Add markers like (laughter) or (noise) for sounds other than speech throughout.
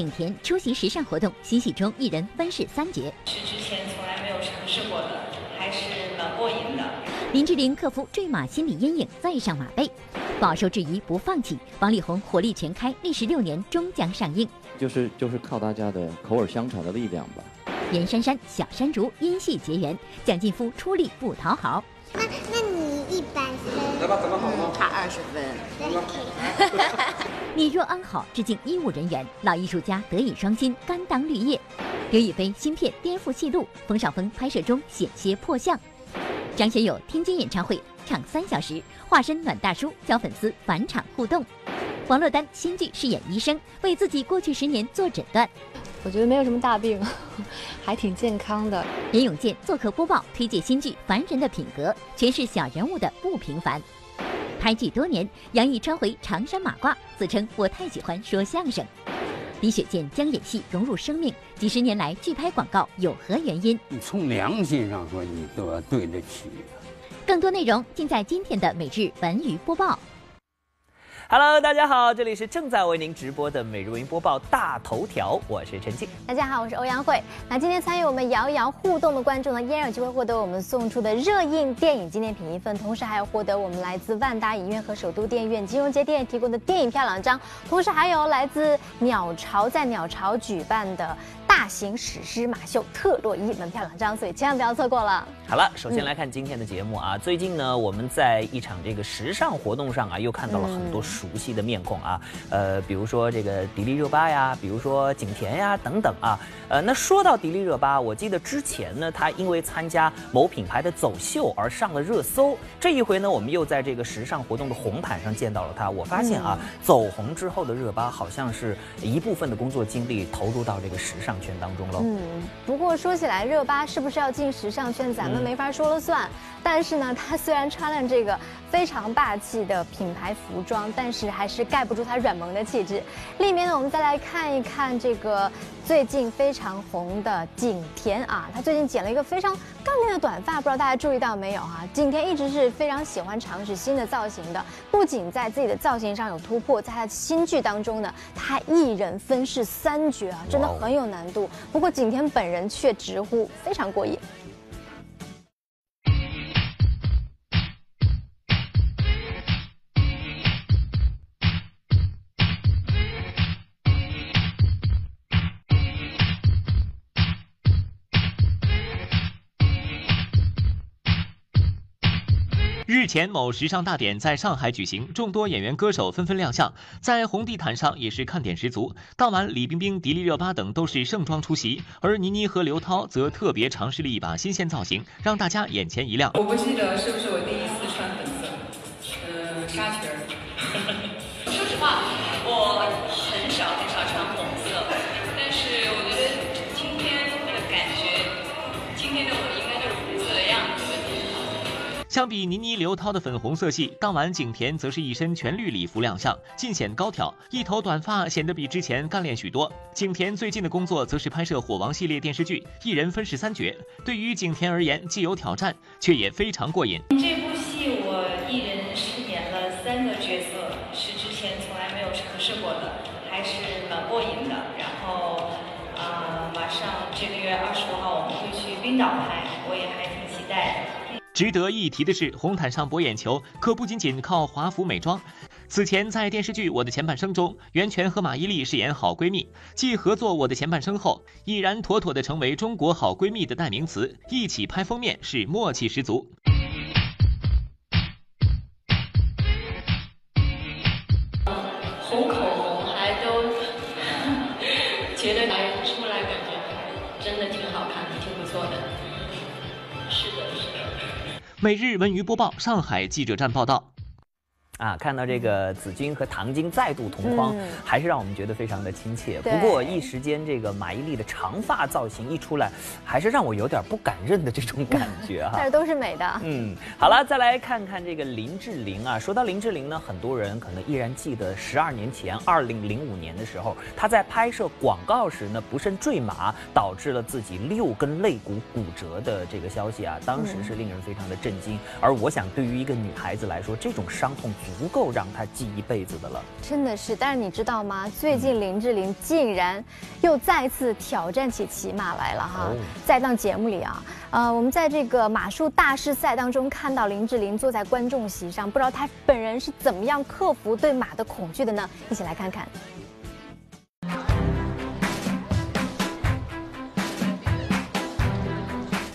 景甜出席时尚活动，欣喜中一人分饰三角。是之前从来没有尝试过的，还是蛮过瘾的。林志玲克服坠马心理阴影，再上马背，饱受质疑不放弃。王力宏火力全开，历时六年终将上映。就是就是靠大家的口耳相传的力量吧。严姗姗、小山竹因戏结缘，蒋劲夫出力不讨好。来吧，怎么好吗？差二十分。你若安好，致敬医务人员，老艺术家德艺双馨，甘当绿叶。刘亦菲新片颠覆戏路，冯绍峰拍摄中险些破相。张学友天津演唱会唱三小时，化身暖大叔，教粉丝返场互动。王珞丹新剧饰演医生，为自己过去十年做诊断。我觉得没有什么大病，(laughs) 还挺健康的。任永健做客播报，推介新剧《凡人的品格》，诠释小人物的不平凡。拍剧多年，杨毅穿回长衫马褂，自称我太喜欢说相声。李雪健将演戏融入生命，几十年来拒拍广告有何原因？你从良心上说，你都要对得起。更多内容尽在今天的每日文娱播报。Hello，大家好，这里是正在为您直播的每日文播报大头条，我是陈静。大家好，我是欧阳慧。那今天参与我们摇一摇互动的观众呢，依然有机会获得我们送出的热映电影纪念品一份，同时还有获得我们来自万达影院和首都电影院金融街店提供的电影票两张，同时还有来自鸟巢在鸟巢举办的。大型史诗马秀《特洛伊》门票两张，所以千万不要错过了。好了，首先来看今天的节目啊。最近呢，我们在一场这个时尚活动上啊，又看到了很多熟悉的面孔啊。呃，比如说这个迪丽热巴呀，比如说景甜呀等等啊。呃，那说到迪丽热巴，我记得之前呢，她因为参加某品牌的走秀而上了热搜。这一回呢，我们又在这个时尚活动的红毯上见到了她。我发现啊，走红之后的热巴，好像是一部分的工作精力投入到这个时尚。圈当中了。嗯，不过说起来，热巴是不是要进时尚圈，咱们没法说了算。但是呢，她虽然穿了这个非常霸气的品牌服装，但是还是盖不住她软萌的气质。另一边呢，我们再来看一看这个最近非常红的景甜啊，她最近剪了一个非常干练的短发，不知道大家注意到没有啊？景甜一直是非常喜欢尝试新的造型的，不仅在自己的造型上有突破，在她的新剧当中呢，她一人分饰三角啊，真的很有难度。不过景甜本人却直呼非常过瘾。日前，某时尚大典在上海举行，众多演员歌手纷纷亮相，在红地毯上也是看点十足。当晚，李冰冰、迪丽热巴等都是盛装出席，而倪妮和刘涛则特别尝试了一把新鲜造型，让大家眼前一亮。我不记得是不是我第一次穿粉色，呃，纱裙相比倪妮、刘涛的粉红色系，当晚景甜则是一身全绿礼服亮相，尽显高挑，一头短发显得比之前干练许多。景甜最近的工作则是拍摄《火王》系列电视剧，一人分饰三角。对于景甜而言，既有挑战，却也非常过瘾。这部戏我一人饰演了三个角色，是之前从来没有尝试过的，还是蛮过瘾的。然后，呃，马上这个月二十五号我们会去冰岛拍，值得一提的是，红毯上博眼球可不仅仅靠华服美妆。此前在电视剧《我的前半生》中，袁泉和马伊琍饰演好闺蜜，继合作《我的前半生》后，已然妥妥的成为中国好闺蜜的代名词。一起拍封面是默契十足。每日文娱播报，上海记者站报道。啊，看到这个紫君和唐晶再度同框，还是让我们觉得非常的亲切。不过一时间，这个马伊琍的长发造型一出来，还是让我有点不敢认的这种感觉哈。(laughs) 但是都是美的。嗯，好了，再来看看这个林志玲啊。说到林志玲呢，很多人可能依然记得十二年前，二零零五年的时候，她在拍摄广告时呢不慎坠马，导致了自己六根肋骨骨折的这个消息啊，当时是令人非常的震惊。而我想，对于一个女孩子来说，这种伤痛。足够让他记一辈子的了。真的是，但是你知道吗？最近林志玲竟然又再次挑战起骑马来了哈！在档节目里啊，呃，我们在这个马术大师赛当中看到林志玲坐在观众席上，不知道她本人是怎么样克服对马的恐惧的呢？一起来看看。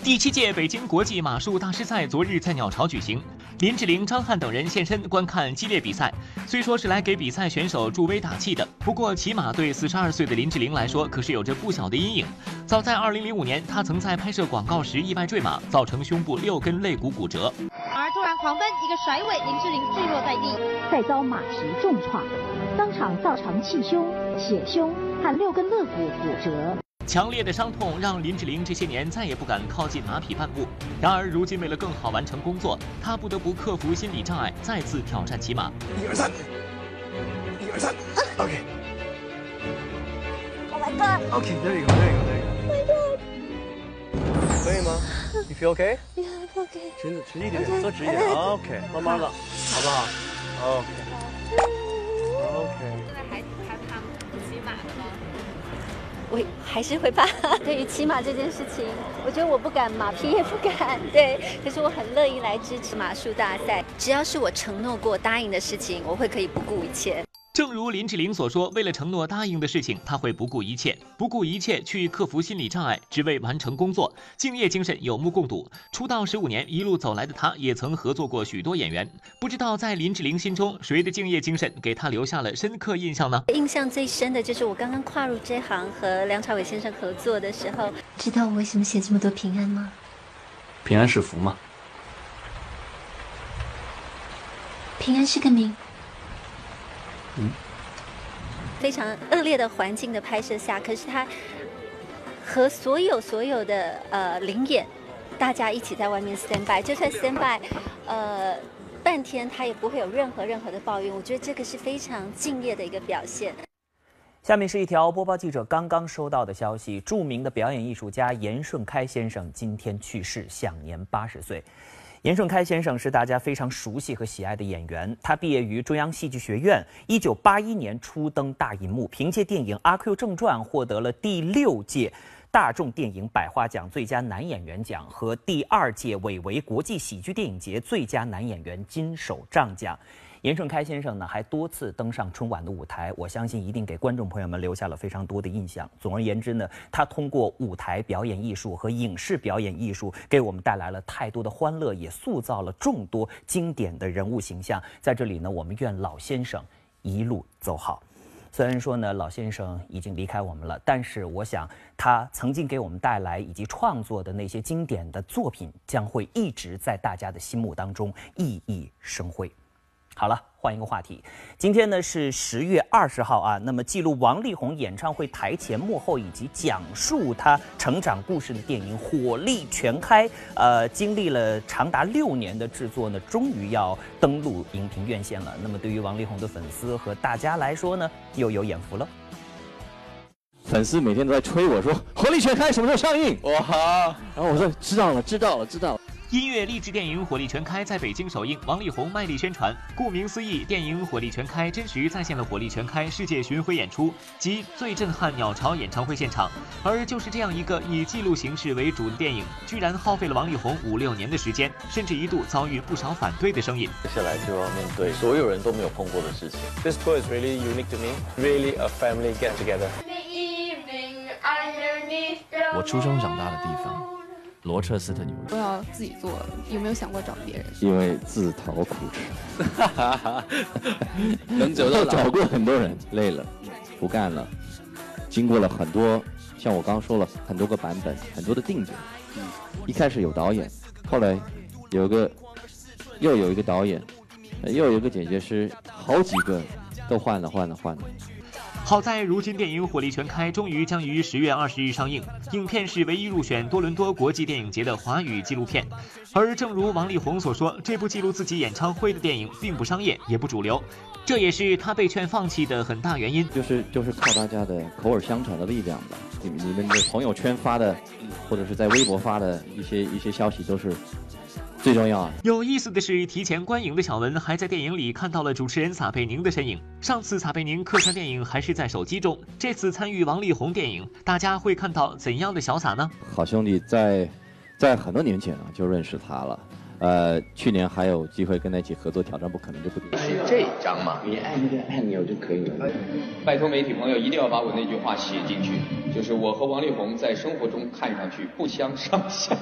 第七届北京国际马术大师赛昨日在鸟巢举行，林志玲、张翰等人现身观看激烈比赛。虽说是来给比赛选手助威打气的，不过骑马对四十二岁的林志玲来说可是有着不小的阴影。早在二零零五年，她曾在拍摄广告时意外坠马，造成胸部六根肋骨骨折。而突然狂奔一个甩尾，林志玲坠落在地，再遭马蹄重创，当场造成气胸、血胸和六根肋骨骨折。强烈的伤痛让林志玲这些年再也不敢靠近马匹半步。然而，如今为了更好完成工作，她不得不克服心理障碍，再次挑战骑马。一二三，一二三，OK。Oh my god。OK，there you go，there you go，there you go。可以吗？你 feel OK？OK。直直一点，坐直一点。OK，慢慢的，好不好？OK。OK。现在还害怕骑马的吗？我还是会怕，(laughs) 对于骑马这件事情，我觉得我不敢，马匹也不敢。(laughs) 对，可是我很乐意来支持马术大赛，只要是我承诺过、答应的事情，我会可以不顾一切。正如林志玲所说，为了承诺答应的事情，她会不顾一切，不顾一切去克服心理障碍，只为完成工作，敬业精神有目共睹。出道十五年，一路走来的她，也曾合作过许多演员。不知道在林志玲心中，谁的敬业精神给她留下了深刻印象呢？印象最深的就是我刚刚跨入这行和梁朝伟先生合作的时候。知道我为什么写这么多平安吗？平安是福吗？平安是个名。非常恶劣的环境的拍摄下，可是他和所有所有的呃灵演，大家一起在外面 stand by，就算 stand by，呃半天他也不会有任何任何的抱怨。我觉得这个是非常敬业的一个表现。下面是一条播报记者刚刚收到的消息：著名的表演艺术家严顺开先生今天去世，享年八十岁。严顺开先生是大家非常熟悉和喜爱的演员。他毕业于中央戏剧学院，一九八一年初登大银幕，凭借电影《阿 Q 正传》获得了第六届大众电影百花奖最佳男演员奖和第二届韦维国际喜剧电影节最佳男演员金手杖奖。严顺开先生呢，还多次登上春晚的舞台，我相信一定给观众朋友们留下了非常多的印象。总而言之呢，他通过舞台表演艺术和影视表演艺术，给我们带来了太多的欢乐，也塑造了众多经典的人物形象。在这里呢，我们愿老先生一路走好。虽然说呢，老先生已经离开我们了，但是我想他曾经给我们带来以及创作的那些经典的作品，将会一直在大家的心目当中熠熠生辉。好了，换一个话题。今天呢是十月二十号啊，那么记录王力宏演唱会台前幕后以及讲述他成长故事的电影《火力全开》，呃，经历了长达六年的制作呢，终于要登陆荧屏院线了。那么对于王力宏的粉丝和大家来说呢，又有眼福了。粉丝每天都在催我说《火力全开》什么时候上映？哇！然后我说知道了，知道了，知道了。音乐励志电影《火力全开》在北京首映，王力宏卖力宣传。顾名思义，电影《火力全开》真实再现了《火力全开》世界巡回演出及最震撼鸟巢演唱会现场。而就是这样一个以记录形式为主的电影，居然耗费了王力宏五六年的时间，甚至一度遭遇不少反对的声音。接下来就要面对所有人都没有碰过的事情。This tour is really unique to me, really a family get together. (laughs) 我出生长大的地方。罗彻斯特牛肉都要自己做，有没有想过找别人？因为自讨苦吃，(laughs) 能走到 (laughs) 找过很多人，累了，不干了。经过了很多，像我刚刚说了很多个版本，很多的定剪。一开始有导演，后来有个又有一个导演，又有一个剪接师，好几个都换了，换了，换了。好在如今电影《火力全开》终于将于十月二十日上映，影片是唯一入选多伦多国际电影节的华语纪录片。而正如王力宏所说，这部记录自己演唱会的电影并不商业，也不主流，这也是他被劝放弃的很大原因。就是就是靠大家的口耳相传的力量吧。你你们的朋友圈发的，或者是在微博发的一些一些消息，都是最重要。有意思的是，提前观影的小文还在电影里看到了主持人撒贝宁的身影。上次撒贝宁客串电影还是在手机中，这次参与王力宏电影，大家会看到怎样的小撒呢？好兄弟在，在很多年前啊就认识他了。呃，去年还有机会跟他一起合作挑战不可能这部电影。是这张吗？你按那个按钮就可以了。拜托媒体朋友一定要把我那句话写进去，就是我和王力宏在生活中看上去不相上下。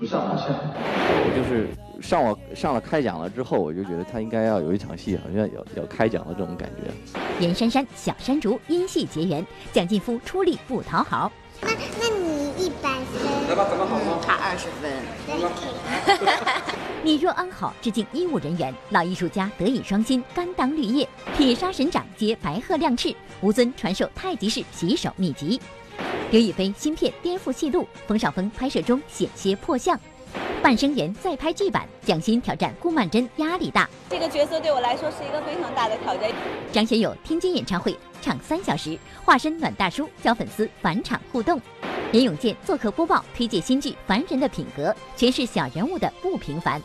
不上不下。我就是上了上了开讲了之后，我就觉得他应该要有一场戏，好像要要开讲的这种感觉。严珊珊、小山竹因戏结缘，蒋劲夫出力不讨好。那那你一百分？来吧，咱们好吗？差二十分。你若安好，致敬医务人员，老艺术家德艺双馨，甘当绿叶。铁砂神掌接白鹤亮翅，吴尊传授太极式洗手秘籍。刘亦菲新片颠覆戏路，冯绍峰拍摄中险些破相。半生缘再拍剧版，蒋欣挑战顾曼桢压力大。这个角色对我来说是一个非常大的挑战。张学友天津演唱会唱三小时，化身暖大叔教粉丝返场互动。严永健做客播报推介新剧《凡人的品格》，诠释小人物的不平凡。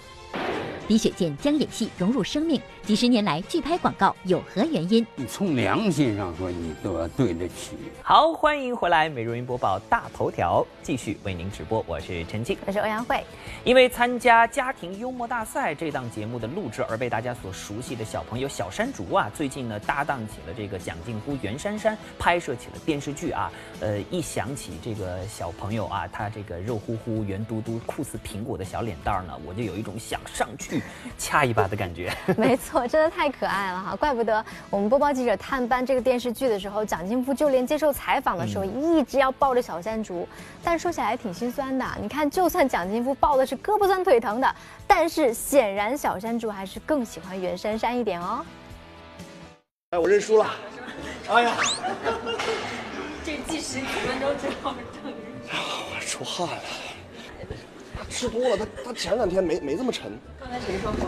李雪健将演戏融入生命，几十年来拒拍广告有何原因？你从良心上说，你都要对得起。好，欢迎回来，美容云播报大头条继续为您直播，我是陈静，我是欧阳慧。因为参加家庭幽默大赛这档节目的录制而被大家所熟悉的小朋友小山竹啊，最近呢搭档起了这个蒋劲夫、袁姗姗，拍摄起了电视剧啊。呃，一想起这个小朋友啊，他这个肉乎乎、圆嘟嘟、酷似苹果的小脸蛋儿呢，我就有一种想上去。(laughs) 掐一把的感觉，(laughs) 没错，真的太可爱了哈！怪不得我们播报记者探班这个电视剧的时候，蒋劲夫就连接受采访的时候一直要抱着小山竹。但说起来挺心酸的，你看，就算蒋劲夫抱的是胳膊酸腿疼的，但是显然小山竹还是更喜欢袁姗姗一点哦。哎，我认输了。哎呀，(laughs) 这计时几分钟之后。我出汗了。吃多了，他他前两天没没这么沉。刚才谁说喝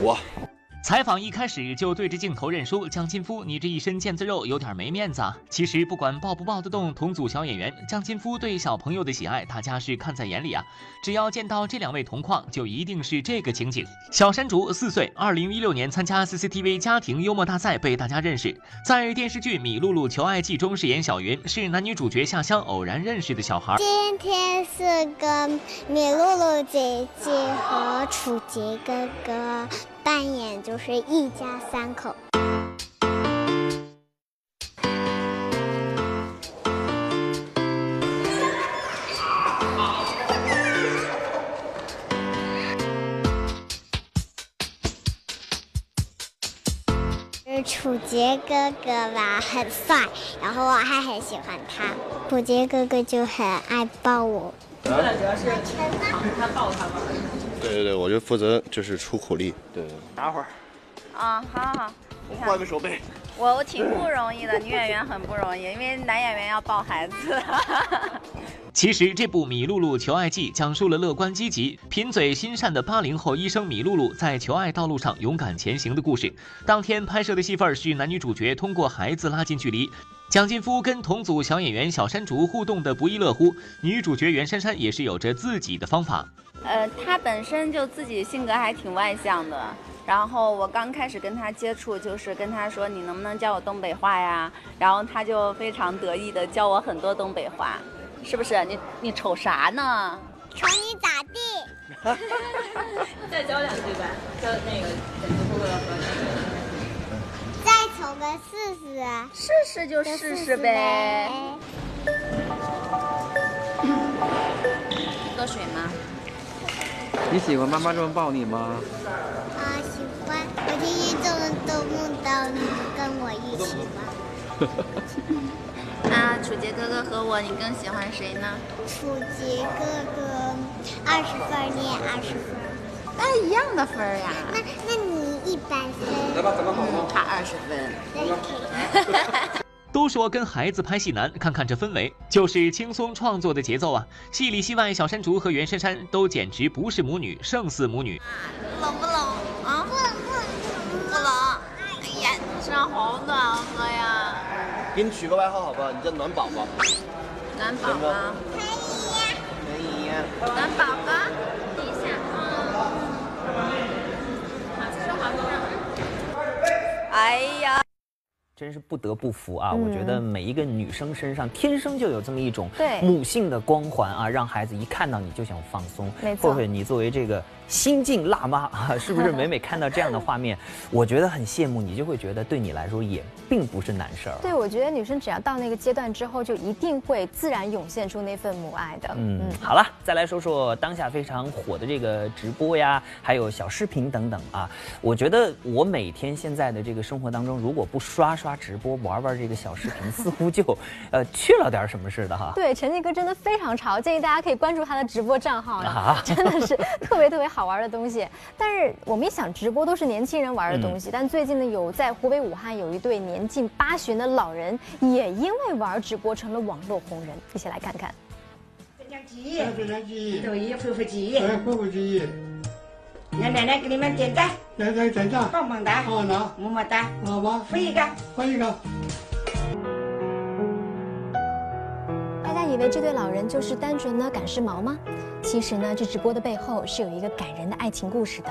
我。采访一开始就对着镜头认输，蒋劲夫，你这一身腱子肉有点没面子啊。其实不管抱不抱得动同组小演员，蒋劲夫对小朋友的喜爱，大家是看在眼里啊。只要见到这两位同框，就一定是这个情景。小山竹四岁，二零一六年参加 CCTV 家庭幽默大赛被大家认识，在电视剧《米露露求爱记》中饰演小云，是男女主角下乡偶然认识的小孩。今天是跟米露露姐姐和楚杰哥哥。扮演就是一家三口。楚杰哥哥吧，很帅，然后我还很喜欢他。楚杰哥哥就很爱抱我。主要是扛着他抱他吗？对对对，我就负责就是出苦力。对，打会儿。啊，好好好。换个手背。我我挺不容易的，女演员很不容易，因为男演员要抱孩子。(laughs) 其实这部《米露露求爱记》讲述了乐观积极、贫嘴心善的八零后医生米露露在求爱道路上勇敢前行的故事。当天拍摄的戏份是男女主角通过孩子拉近距离，蒋劲夫跟同组小演员小山竹互动的不亦乐乎，女主角袁姗姗也是有着自己的方法。呃，他本身就自己性格还挺外向的，然后我刚开始跟他接触，就是跟他说你能不能教我东北话呀？然后他就非常得意的教我很多东北话，是不是？你你瞅啥呢？瞅你咋地？(laughs) 再教两句呗，教那个。(laughs) 再瞅个试试。试试就试试呗。(clears throat) 喝水吗？你喜欢妈妈这么抱你吗？啊，喜欢！我今天做梦都梦到你跟我一起玩。(laughs) 啊，楚杰哥哥和我，你更喜欢谁呢？楚杰哥哥二十分，你也二十分，那一样的分呀。那那你一百分。来吧，咱们好吗？他二十分。(laughs) 都说跟孩子拍戏难看看这氛围就是轻松创作的节奏啊。戏里戏外小山竹和袁姗姗都简直不是母女胜似母女。冷不冷？啊不冷不冷。不冷哎呀身上好暖和呀。给你取个外号好不好？你叫暖宝宝。暖宝宝。可以可以暖宝宝。等一下啊好的哎呀。真是不得不服啊！嗯我觉得每一个女生身上天生就有这么一种对母性的光环啊，让孩子一看到你就想放松。没错慧慧，你作为这个新晋辣妈 (laughs) 啊，是不是 (laughs) 每每看到这样的画面，我觉得很羡慕你，就会觉得对你来说也并不是难事儿。对，我觉得女生只要到那个阶段之后，就一定会自然涌现出那份母爱的。嗯嗯，好了，再来说说当下非常火的这个直播呀，还有小视频等等啊。我觉得我每天现在的这个生活当中，如果不刷刷直播，玩玩这个小视频，似乎就呃去了点什么似的哈。对，陈继哥真的非常潮，建议大家可以关注他的直播账号啊 (laughs) 真的是特别特别好玩的东西。但是我们一想，直播都是年轻人玩的东西，但最近呢，有在湖北武汉有一对年近八旬的老人，也因为玩直播成了网络红人，一起来看看。分享记忆，分享记忆，对，恢复记忆，恢复记忆。让奶奶给你们点赞，奶奶点赞，棒棒哒，好呢，么么哒，好吧，分一个，分一个。大家以为这对老人就是单纯的赶时髦吗？其实呢，这直播的背后是有一个感人的爱情故事的。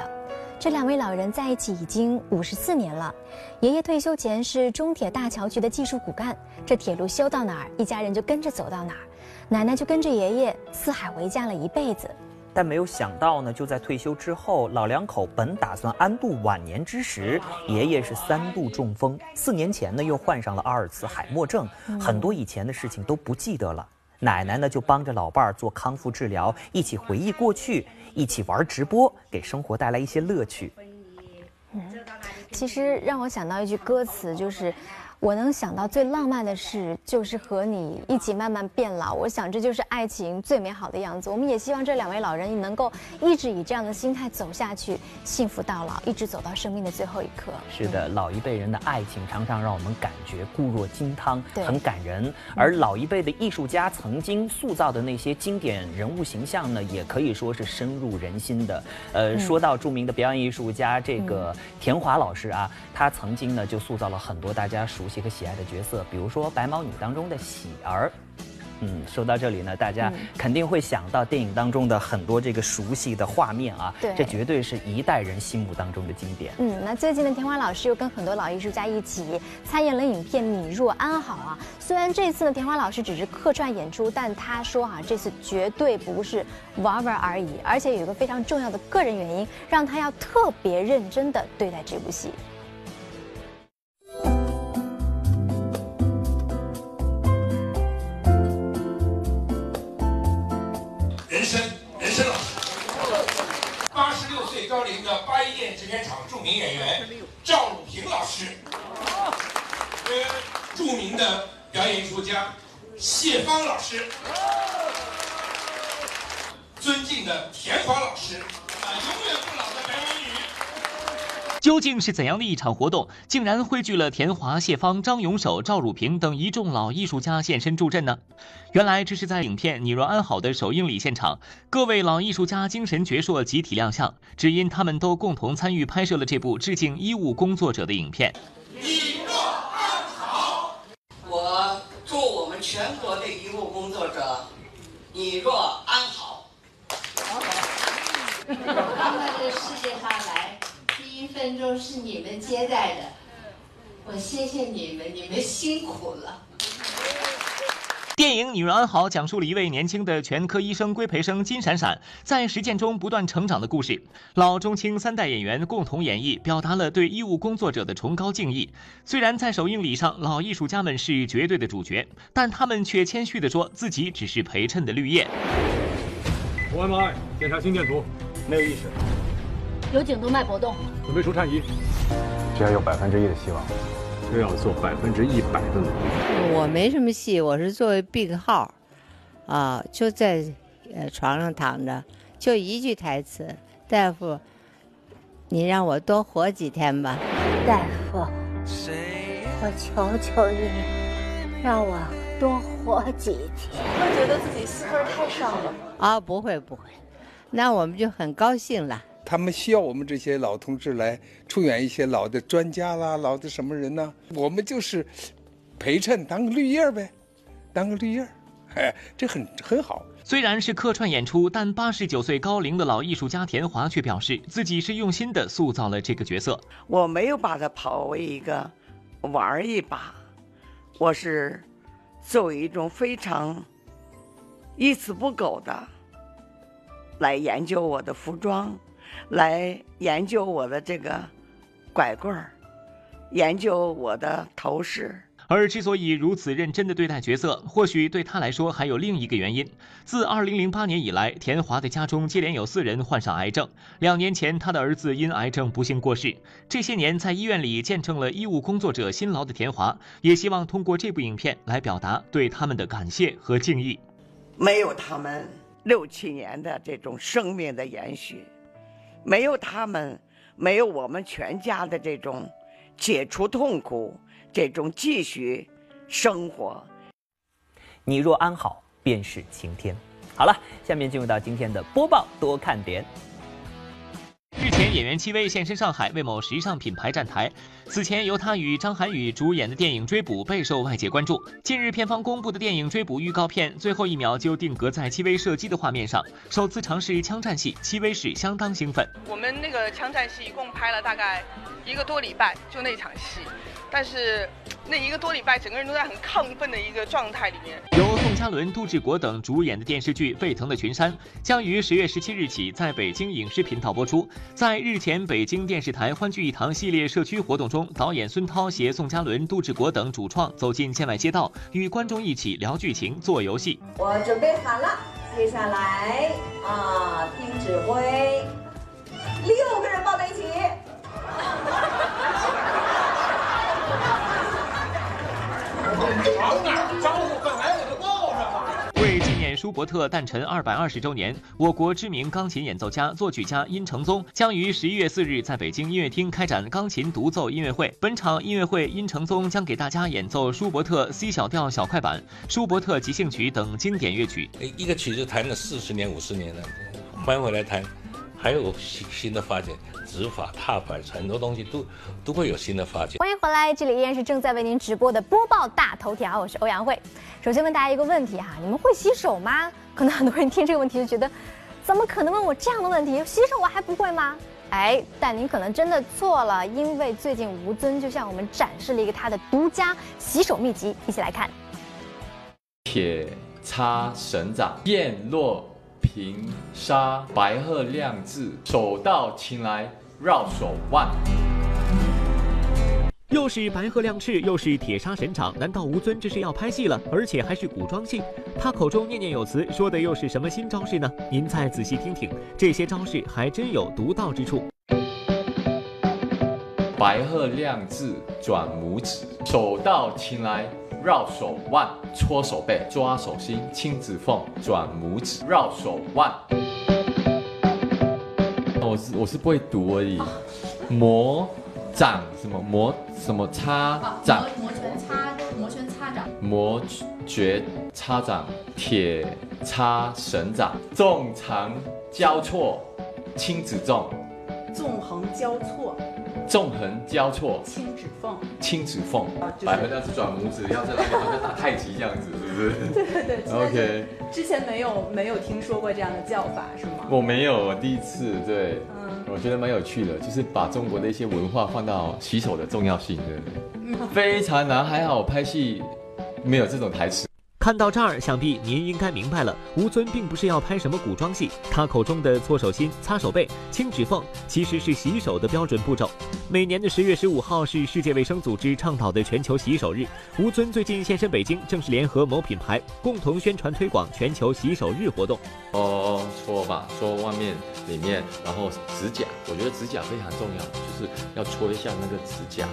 这两位老人在一起已经五十四年了。爷爷退休前是中铁大桥局的技术骨干，这铁路修到哪儿，一家人就跟着走到哪儿。奶奶就跟着爷爷四海为家了一辈子。但没有想到呢，就在退休之后，老两口本打算安度晚年之时，爷爷是三度中风，四年前呢又患上了阿尔茨海默症，很多以前的事情都不记得了。奶奶呢就帮着老伴儿做康复治疗，一起回忆过去，一起玩直播，给生活带来一些乐趣。嗯其实让我想到一句歌词，就是。我能想到最浪漫的事，就是和你一起慢慢变老。我想这就是爱情最美好的样子。我们也希望这两位老人能够一直以这样的心态走下去，幸福到老，一直走到生命的最后一刻。是的，老一辈人的爱情常常让我们感觉固若金汤，对很感人。而老一辈的艺术家曾经塑造的那些经典人物形象呢，也可以说是深入人心的。呃，嗯说到著名的表演艺术家这个田华老师啊，他曾经呢就塑造了很多大家熟悉和喜爱的角色，比如说《白毛女》当中的喜儿。嗯，说到这里呢，大家嗯肯定会想到电影当中的很多这个熟悉的画面啊，对这绝对是一代人心目当中的经典。嗯，那最近呢，田华老师又跟很多老艺术家一起参演了影片《你若安好》啊。虽然这次呢，田华老师只是客串演出，但他说啊，这次绝对不是玩玩而已，而且有一个非常重要的个人原因，让他要特别认真的对待这部戏。人参，人参老师，八十六岁高龄的八一电制片厂著名演员赵汝平老师，呃，著名的表演艺术家谢芳老师，尊敬的田华老师，啊，永远不老的白毛女。究竟是怎样的一场活动，竟然汇聚了田华、谢芳、张永守、赵汝平等一众老艺术家现身助阵呢？原来这是在影片《你若安好》的首映礼现场，各位老艺术家精神矍铄集体亮相，只因他们都共同参与拍摄了这部致敬医务工作者的影片。你若安好，我祝我们全国的医务工作者，你若安好。(laughs) 我到这个世界上分钟是你们接待的，我谢谢你们，你们辛苦了。电影《女人安好》讲述了一位年轻的全科医生规培生金闪闪在实践中不断成长的故事。老中青三代演员共同演绎，表达了对医务工作者的崇高敬意。虽然在首映礼上，老艺术家们是绝对的主角，但他们却谦虚地说自己只是陪衬的绿叶。OMI 检查心电图，没有意识，有颈动脉搏动，准备除颤仪。只要有百分之一的希望，就要做百分之一百的努力。我没什么戏，我是作为病号，啊，就在呃床上躺着，就一句台词：“大夫，你让我多活几天吧。”大夫，我求求你，让我多活几天。会觉得自己戏份太少了吗？啊，不会不会，那我们就很高兴了。他们需要我们这些老同志来出演一些老的专家啦，老的什么人呢？我们就是陪衬，当个绿叶呗，当个绿叶，哎，这很很好。虽然是客串演出，但八十九岁高龄的老艺术家田华却表示，自己是用心的塑造了这个角色。我没有把它跑为一个玩一把，我是作为一种非常一丝不苟的来研究我的服装，来研究我的这个拐棍儿，研究我的头饰。而之所以如此认真地对待角色，或许对他来说还有另一个原因。自2008年以来，田华的家中接连有四人患上癌症。两年前，他的儿子因癌症不幸过世。这些年在医院里见证了医务工作者辛劳的田华，也希望通过这部影片来表达对他们的感谢和敬意。没有他们六七年的这种生命的延续，没有他们，没有我们全家的这种解除痛苦。这种继续生活，你若安好，便是晴天。好了，下面进入到今天的播报多看点。日前，演员戚薇现身上海为某时尚品牌站台。此前，由她与张涵予主演的电影《追捕》备受外界关注。近日，片方公布的电影《追捕》预告片，最后一秒就定格在戚薇射击的画面上。首次尝试枪战戏，戚薇是相当兴奋。我们那个枪战戏一共拍了大概一个多礼拜，就那场戏。但是那一个多礼拜，整个人都在很亢奋的一个状态里面。由宋嘉伦、杜志国等主演的电视剧《沸腾的群山》将于十月十七日起在北京影视频道播出。在日前北京电视台欢聚一堂系列社区活动中，导演孙涛携宋嘉伦、杜志国等主创走进建外街道，与观众一起聊剧情、做游戏。我准备好了，接下来啊，听指挥，六个人抱在一起。往哪招呼？本来我就报上了为纪念舒伯特诞辰二百二十周年，我国知名钢琴演奏家、作曲家殷承宗将于十一月四日在北京音乐厅开展钢琴独奏音乐会。本场音乐会，殷承宗将给大家演奏舒伯特 C 小调小快板、舒伯特即兴曲等经典乐曲。一个曲子弹了四十年、五十年了，欢迎回来弹。还有新新的发现，指法、踏板，很多东西都都会有新的发现。欢迎回来，这里依然是正在为您直播的播报大头条，我是欧阳慧。首先问大家一个问题哈，你们会洗手吗？可能很多人听这个问题就觉得，怎么可能问我这样的问题？洗手我还不会吗？(laughs) 哎，但您可能真的错了，因为最近吴尊就向我们展示了一个他的独家洗手秘籍，一起来看。铁叉神掌，燕落。平沙白鹤亮字，手到擒来绕手腕。又是白鹤亮翅，又是铁砂神掌，难道吴尊这是要拍戏了？而且还是古装戏？他口中念念有词，说的又是什么新招式呢？您再仔细听听，这些招式还真有独到之处。白鹤亮字转拇指，手到擒来。绕手腕，搓手背，抓手心，亲指缝，转拇指，绕手腕。我是我是不会读而已。魔掌什么魔什么叉掌？摩拳擦摩拳擦掌。摩拳擦掌，铁叉神掌，纵长交错，亲子重。纵横交错。纵横交错，轻指缝，轻指缝，百合这样子转拇指，要在那边好像打太极这样子，是不是？(laughs) 对对对。(laughs) OK。之前没有没有听说过这样的叫法，是吗？我没有，我第一次，对，嗯，我觉得蛮有趣的，就是把中国的一些文化放到洗手的重要性，对，非常难，还好拍戏没有这种台词。看到这儿，想必您应该明白了，吴尊并不是要拍什么古装戏，他口中的搓手心、擦手背、清指缝，其实是洗手的标准步骤。每年的十月十五号是世界卫生组织倡导的全球洗手日，吴尊最近现身北京，正是联合某品牌共同宣传推广全球洗手日活动。哦，搓吧，搓外面、里面，然后指甲，我觉得指甲非常重要，就是要搓一下那个指甲。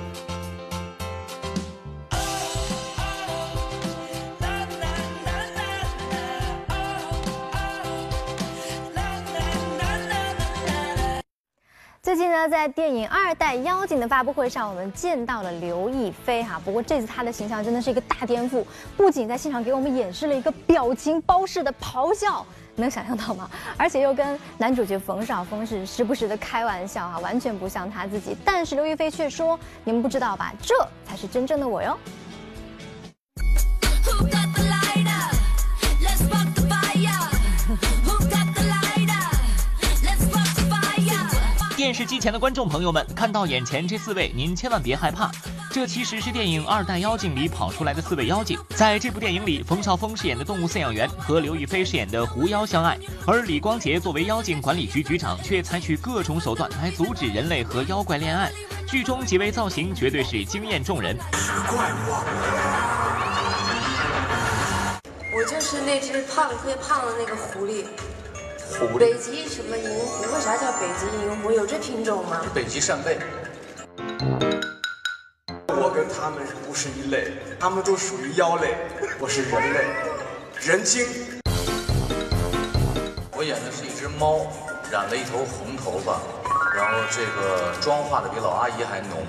最近呢，在电影《二代妖精》的发布会上，我们见到了刘亦菲哈。不过这次她的形象真的是一个大颠覆，不仅在现场给我们演示了一个表情包式的咆哮，能想象到吗？而且又跟男主角冯绍峰是时不时的开玩笑哈，完全不像他自己。但是刘亦菲却说：“你们不知道吧？这才是真正的我哟。”电视机前的观众朋友们，看到眼前这四位，您千万别害怕，这其实是电影《二代妖精》里跑出来的四位妖精。在这部电影里，冯绍峰饰演的动物饲养员和刘亦菲饰演的狐妖相爱，而李光洁作为妖精管理局局长，却采取各种手段来阻止人类和妖怪恋爱。剧中几位造型绝对是惊艳众人。我，我就是那只胖特别胖的那个狐狸。狐狸。北极什么银狐？为啥叫北极银狐？有这品种吗？北极扇贝。我跟他们不是一类，他们都属于妖类，我是人类，人精。我演的是一只猫，染了一头红头发。然后这个妆化的比老阿姨还浓。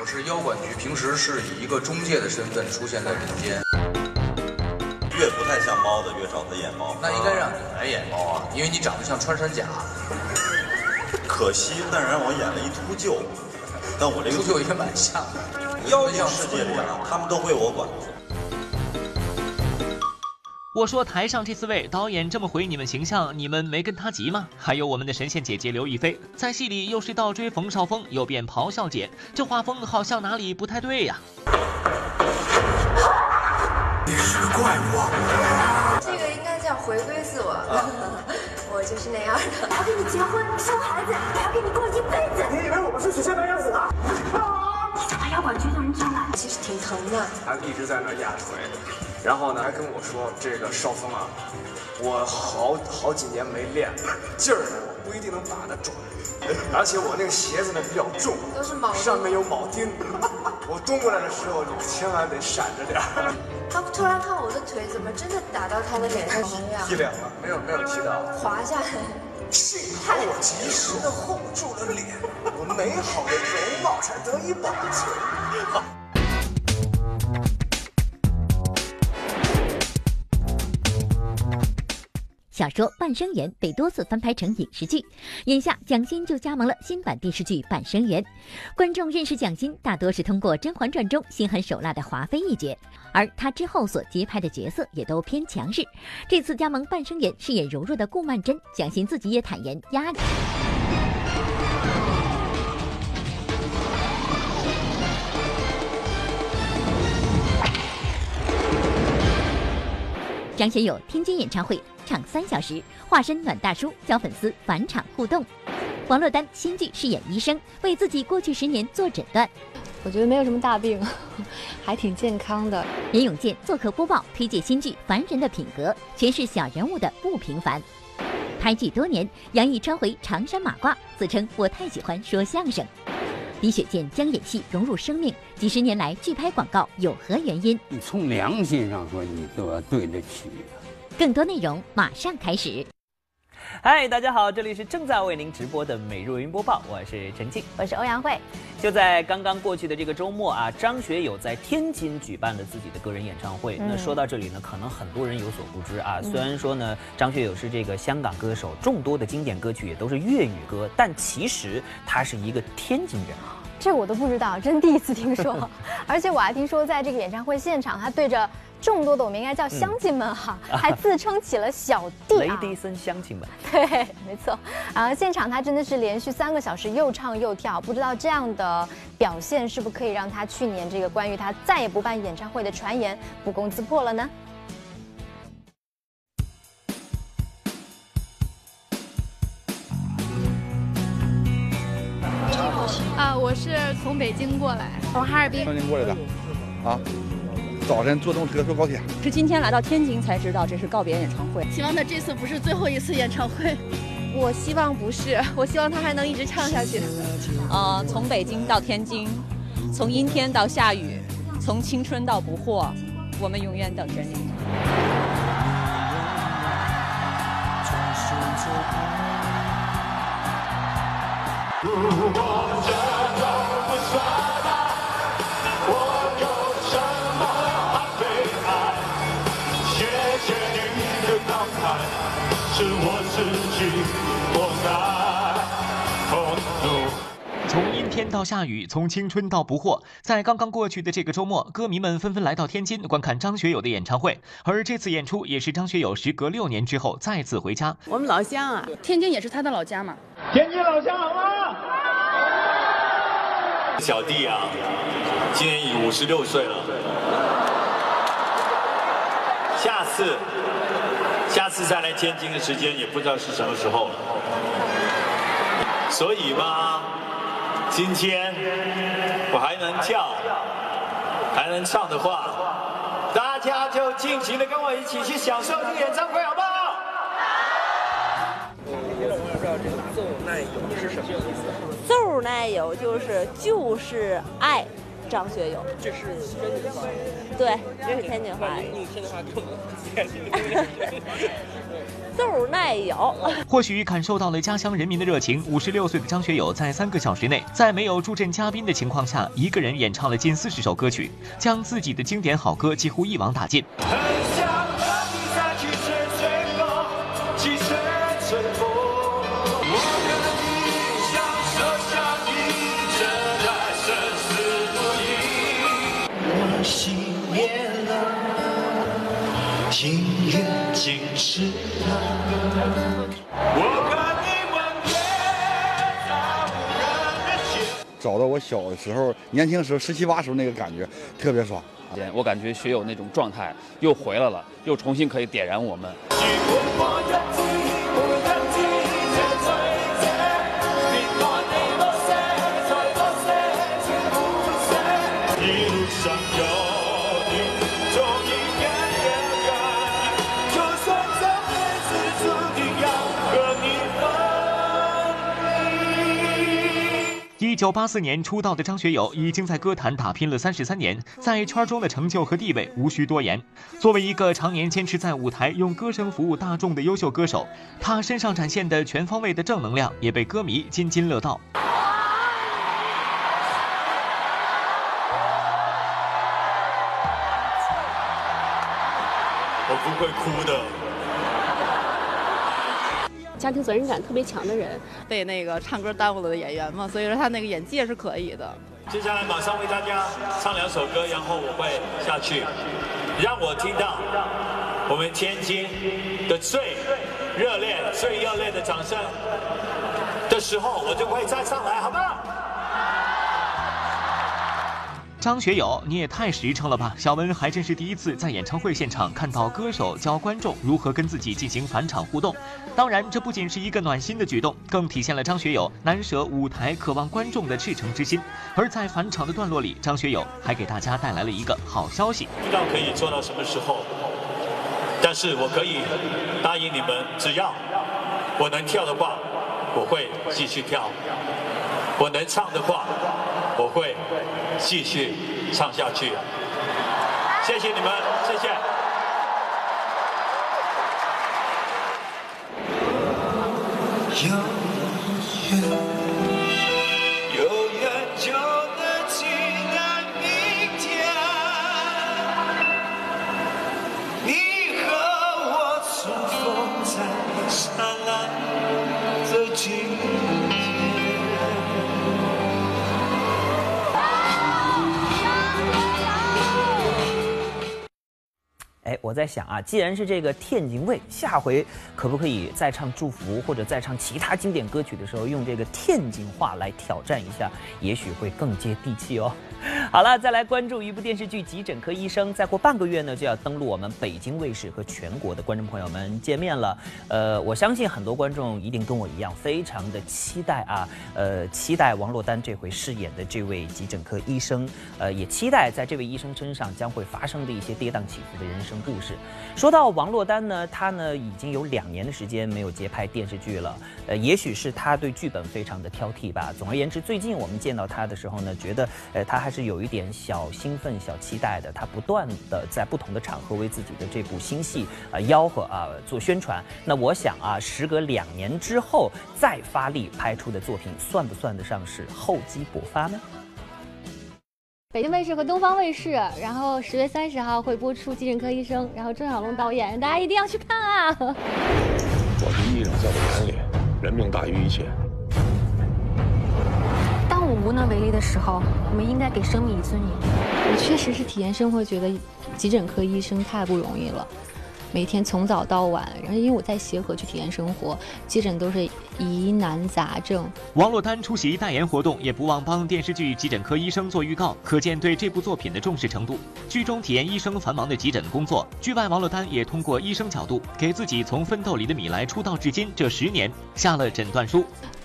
我是妖管局，平时是以一个中介的身份出现在人间。越不太像猫的，越找他演猫。那应该让你来演猫啊，因为你长得像穿山甲。可惜，但是让我演了一秃鹫。但我这个秃鹫也蛮像的。妖精世界里啊，他们都归我管。我说台上这四位导演这么毁你们形象，你们没跟他急吗？还有我们的神仙姐姐刘亦菲，在戏里又是倒追冯绍峰，又变咆哮姐，这画风好像哪里不太对呀？你是个怪物。这个应该叫回归自我，(laughs) 我就是那样的。我要跟你结婚生孩子，我要跟你过一辈子。你以为我们是许仙白娘子啊？你找到妖管局的人上来，其实挺疼的。他一直在那压腿。然后呢，还跟我说：“这个少峰啊，我好好几年没练，劲儿呢，我不一定能打得准。(laughs) 而且我那个鞋子呢比较重，都是铆，上面有铆钉。(laughs) 我蹲过来的时候，你千万得闪着点儿。(laughs) 他突然看我的腿，怎么真的打到他的脸上一样？踢脸了？没有，没有踢到。滑下来。幸好我及时的 hold 住了脸，我美好的容貌才得以保存。”小说《半生缘》被多次翻拍成影视剧，眼下蒋欣就加盟了新版电视剧《半生缘》。观众认识蒋欣大多是通过《甄嬛传》中心狠手辣的华妃一角，而她之后所接拍的角色也都偏强势。这次加盟《半生缘》饰演柔弱的顾曼桢，蒋欣自己也坦言压力。张学友天津演唱会。唱三小时，化身暖大叔，教粉丝返场互动。王珞丹新剧饰演医生，为自己过去十年做诊断。我觉得没有什么大病，(laughs) 还挺健康的。任永健做客播报，推介新剧《凡人的品格》，诠释小人物的不平凡。拍剧多年，杨毅穿回长衫马褂，自称我太喜欢说相声。李雪健将演戏融入生命，几十年来拒拍广告有何原因？你从良心上说，你都要对得起。更多内容马上开始。嗨，大家好，这里是正在为您直播的《每日云播报》，我是陈静，我是欧阳慧。就在刚刚过去的这个周末啊，张学友在天津举办了自己的个人演唱会。那说到这里呢，可能很多人有所不知啊，虽然说呢，张学友是这个香港歌手，众多的经典歌曲也都是粤语歌，但其实他是一个天津人。这我都不知道，真第一次听说。(laughs) 而且我还听说，在这个演唱会现场，他对着。众多的我们应该叫乡亲们哈，还自称起了小弟雷迪森乡亲们。(laughs) 对，没错。啊，现场他真的是连续三个小时又唱又跳，不知道这样的表现是不是可以让他去年这个关于他再也不办演唱会的传言不攻自破了呢？啊，我是从北京过来，从哈尔滨。天津过来的，啊。早晨坐动车坐高铁，是今天来到天津才知道这是告别演唱会。希望他这次不是最后一次演唱会，我希望不是，我希望他还能一直唱下去。呃，从北京到天津，从阴天到下雨，从青春到不惑，我们永远等着你。如果这都不算爱我有什么？好悲哀谢谢你的慷慨是我自己活该天到下雨，从青春到不惑。在刚刚过去的这个周末，歌迷们纷纷来到天津观看张学友的演唱会。而这次演出也是张学友时隔六年之后再次回家。我们老乡啊，天津也是他的老家嘛。天津老乡好吗？小弟啊，今年已五十六岁了。下次，下次再来天津的时间也不知道是什么时候了。所以吧。今天我还能跳，还能唱的话，大家就尽情的跟我一起去享受这个演唱会，好不好？奏奈友是什么意思？奏奈友就是就是爱张学友。这是天津话。对，这是天津话。用天津话跟我们解释。(laughs) 奏耐咬。(laughs) 或许感受到了家乡人民的热情，五十六岁的张学友在三个小时内，在没有助阵嘉宾的情况下，一个人演唱了近四十首歌曲，将自己的经典好歌几乎一网打尽。找到我小的时候、年轻时候十七八时候那个感觉，特别爽。我感觉学友那种状态又回来了，又重新可以点燃我们。一九八四年出道的张学友已经在歌坛打拼了三十三年，在圈中的成就和地位无需多言。作为一个常年坚持在舞台用歌声服务大众的优秀歌手，他身上展现的全方位的正能量也被歌迷津津乐道。家庭责任感特别强的人，被那个唱歌耽误了的演员嘛，所以说他那个演技也是可以的。接下来马上为大家唱两首歌，然后我会下去，让我听到我们天津的最热烈、最热烈的掌声的时候，我就会再上来，好不好？张学友，你也太实诚了吧！小文还真是第一次在演唱会现场看到歌手教观众如何跟自己进行返场互动。当然，这不仅是一个暖心的举动，更体现了张学友难舍舞台、渴望观众的赤诚之心。而在返场的段落里，张学友还给大家带来了一个好消息：不知道可以做到什么时候，但是我可以答应你们，只要我能跳的话，我会继续跳；我能唱的话，我会继续唱下去。谢谢你们，谢谢。我在想啊，既然是这个天津卫，下回可不可以再唱祝福或者再唱其他经典歌曲的时候，用这个天津话来挑战一下，也许会更接地气哦。(laughs) 好了，再来关注一部电视剧《急诊科医生》，再过半个月呢就要登陆我们北京卫视和全国的观众朋友们见面了。呃，我相信很多观众一定跟我一样，非常的期待啊，呃，期待王珞丹这回饰演的这位急诊科医生，呃，也期待在这位医生身上将会发生的一些跌宕起伏的人生故事。说到王珞丹呢，她呢已经有两年的时间没有接拍电视剧了，呃，也许是她对剧本非常的挑剔吧。总而言之，最近我们见到她的时候呢，觉得呃她还是有一点小兴奋、小期待的。他不断的在不同的场合为自己的这部新戏啊吆喝啊做宣传。那我想啊，时隔两年之后再发力拍出的作品，算不算得上是厚积薄发呢？北京卫视和东方卫视，然后十月三十号会播出《急诊科医生》，然后郑晓龙导演，大家一定要去看啊！我是医生，在我眼里，人命大于一切。能为力的时候，我们应该给生命以尊严。我确实是体验生活，觉得急诊科医生太不容易了。每天从早到晚，然后因为我在协和去体验生活，急诊都是疑难杂症。王珞丹出席代言活动，也不忘帮电视剧《急诊科医生》做预告，可见对这部作品的重视程度。剧中体验医生繁忙的急诊工作，剧外王珞丹也通过医生角度，给自己从奋斗里的米莱出道至今这十年下了诊断书。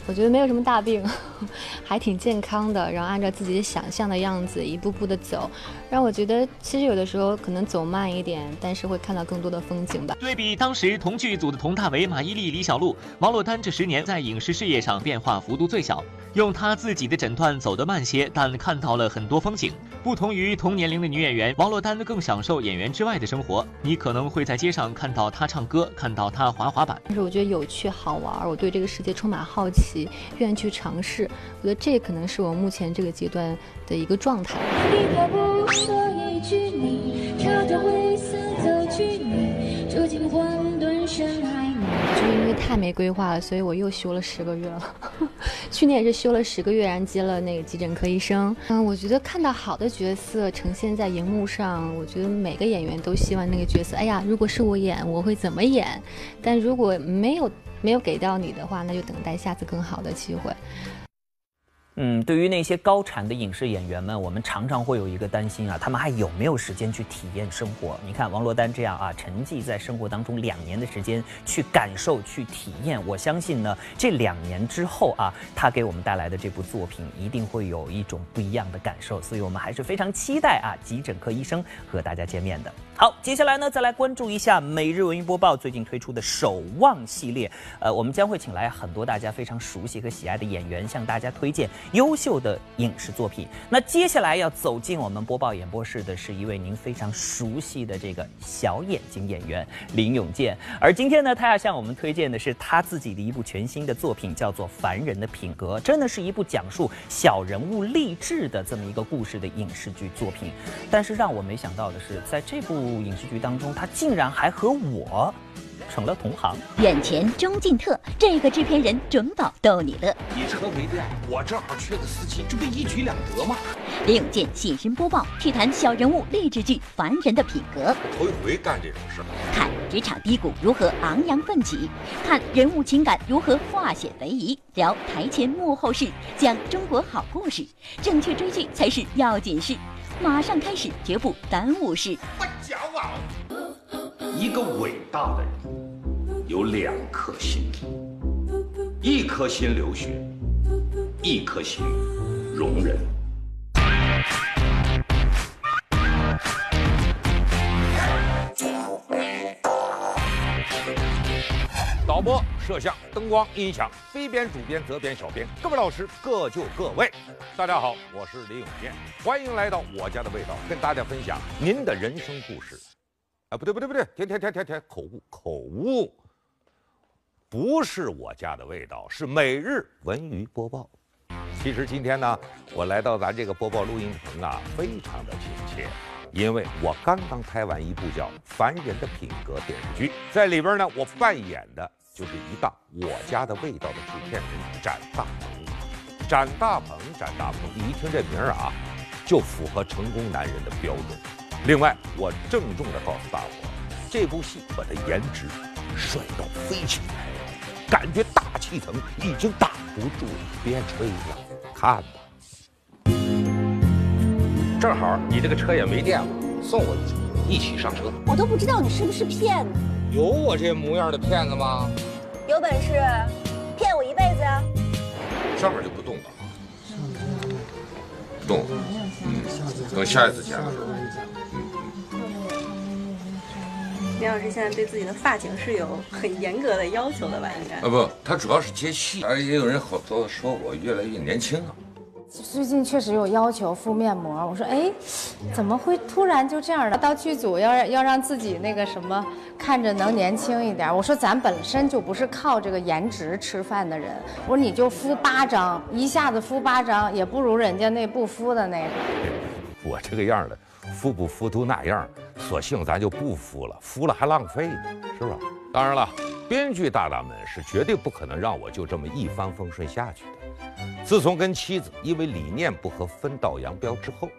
我觉得没有什么大病，(laughs) 还挺健康的。然后按照自己想象的样子一步步的走，让我觉得其实有的时候可能走慢一点，但是会看到更多的风景吧。对比当时同剧组的佟大为、马伊琍、李小璐，王珞丹这十年在影视事业上变化幅度最小。用她自己的诊断走得慢些，但看到了很多风景。不同于同年龄的女演员，王珞丹更享受演员之外的生活。你可能会在街上看到她唱歌，看到她滑滑板。但是我觉得有趣好玩，我对这个世界充满好奇，愿意去尝试。我觉得这可能是我目前这个阶段的一个状态。就因为太没规划了，所以我又休了十个月了。(laughs) 去年也是休了十个月，然后接了那个急诊科医生。嗯，我觉得看到好的角色呈现在荧幕上，我觉得每个演员都希望那个角色，哎呀，如果是我演，我会怎么演？但如果没有没有给到你的话，那就等待下次更好的机会。嗯，对于那些高产的影视演员们，我们常常会有一个担心啊，他们还有没有时间去体验生活？你看王珞丹这样啊，沉寂在生活当中两年的时间去感受、去体验，我相信呢，这两年之后啊，他给我们带来的这部作品一定会有一种不一样的感受，所以我们还是非常期待啊，急诊科医生和大家见面的。好，接下来呢，再来关注一下每日文娱播报最近推出的守望系列。呃，我们将会请来很多大家非常熟悉和喜爱的演员，向大家推荐优秀的影视作品。那接下来要走进我们播报演播室的是一位您非常熟悉的这个小眼睛演员林永健，而今天呢，他要向我们推荐的是他自己的一部全新的作品，叫做《凡人的品格》，真的是一部讲述小人物励志的这么一个故事的影视剧作品。但是让我没想到的是，在这部影视剧当中，他竟然还和我成了同行。眼前钟敬特，这个制片人准保逗你乐。你车没电，我正好缺个司机，这不一举两得吗？李永健现身播报，去谈小人物励志剧《凡人的品格》。头一回干这种事，看职场低谷如何昂扬奋起，看人物情感如何化险为夷，聊台前幕后事，讲中国好故事。正确追剧才是要紧事。马上开始，绝不耽误事。不骄傲。一个伟大的人有两颗心，一颗心流血，一颗心容忍。导播、摄像、灯光、音响，非编、主编、责编、小编，各位老师各就各位。大家好，我是李永健，欢迎来到我家的味道，跟大家分享您的人生故事。啊，不对不对不对，停停停停停，口误口误，不是我家的味道，是每日文娱播报。其实今天呢，我来到咱这个播报录音棚啊，非常的亲切。因为我刚刚拍完一部叫《凡人的品格》电视剧，在里边呢，我扮演的就是一档《我家的味道》的制片人展大鹏。展大鹏，展大鹏，你一听这名儿啊，就符合成功男人的标准。另外，我郑重地告诉大伙，这部戏把他颜值帅到飞起来了，感觉大气层已经挡不住了，别吹了，看吧。正好你这个车也没电了，送我一程，一起上车。我都不知道你是不是骗子。有我这模样的骗子吗？有本事骗我一辈子啊！上面就不动了啊，不动。嗯，等下一次钱的时候。林老师现在对自己的发型是有很严格的要求的吧？应该啊不，他主要是接戏，而也有人好多说我越来越年轻了。最近确实有要求敷面膜，我说哎，怎么会突然就这样的？到剧组要要让自己那个什么看着能年轻一点。我说咱本身就不是靠这个颜值吃饭的人，我说你就敷八张，一下子敷八张也不如人家那不敷的那个。我这个样的，敷不敷都那样，索性咱就不敷了，敷了还浪费呢，是吧？当然了，编剧大大们是绝对不可能让我就这么一帆风顺下去的。自从跟妻子因为理念不合分道扬镳之后，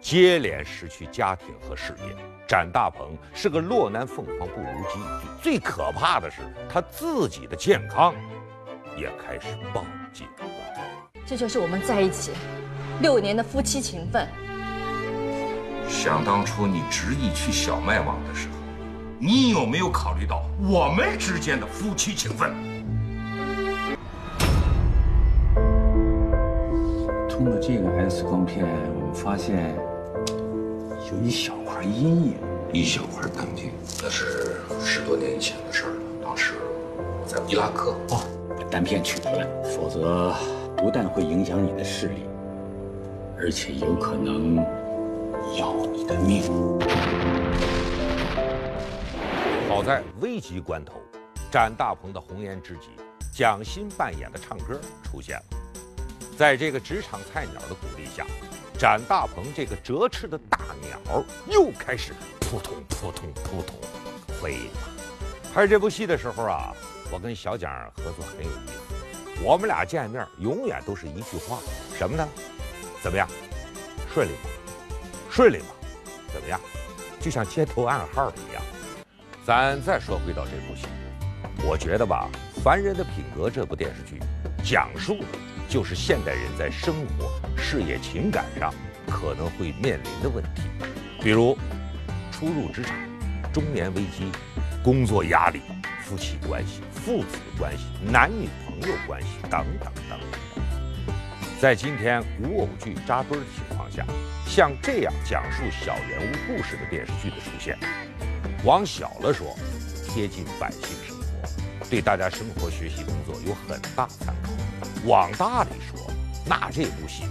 接连失去家庭和事业。展大鹏是个落难凤凰不如鸡，最可怕的是他自己的健康也开始报警。这就是我们在一起六年的夫妻情分。想当初你执意去小麦网的时候，你有没有考虑到我们之间的夫妻情分？通过这个 X 光片，我们发现有一小块阴影，一小块单片，那是十多年以前的事儿了。当时我在伊拉克。哦，把单片取出来，否则不但会影响你的视力，而且有可能要你的命。好在危急关头，展大鹏的红颜知己蒋欣扮演的唱歌出现了。在这个职场菜鸟的鼓励下，展大鹏这个折翅的大鸟又开始扑通扑通扑通飞了。拍这部戏的时候啊，我跟小蒋合作很有意思。我们俩见面永远都是一句话，什么呢？怎么样？顺利吗？顺利吗？怎么样？就像街头暗号一样。咱再说回到这部戏，我觉得吧，《凡人的品格》这部电视剧讲述的就是现代人在生活、事业、情感上可能会面临的问题，比如初入职场、中年危机、工作压力、夫妻关系、父子关系、男女朋友关系等等等等。在今天古偶剧扎堆的情况下，像这样讲述小人物故事的电视剧的出现，往小了说，贴近百姓生活，对大家生活学习工作有很大参考；往大里说，那这部戏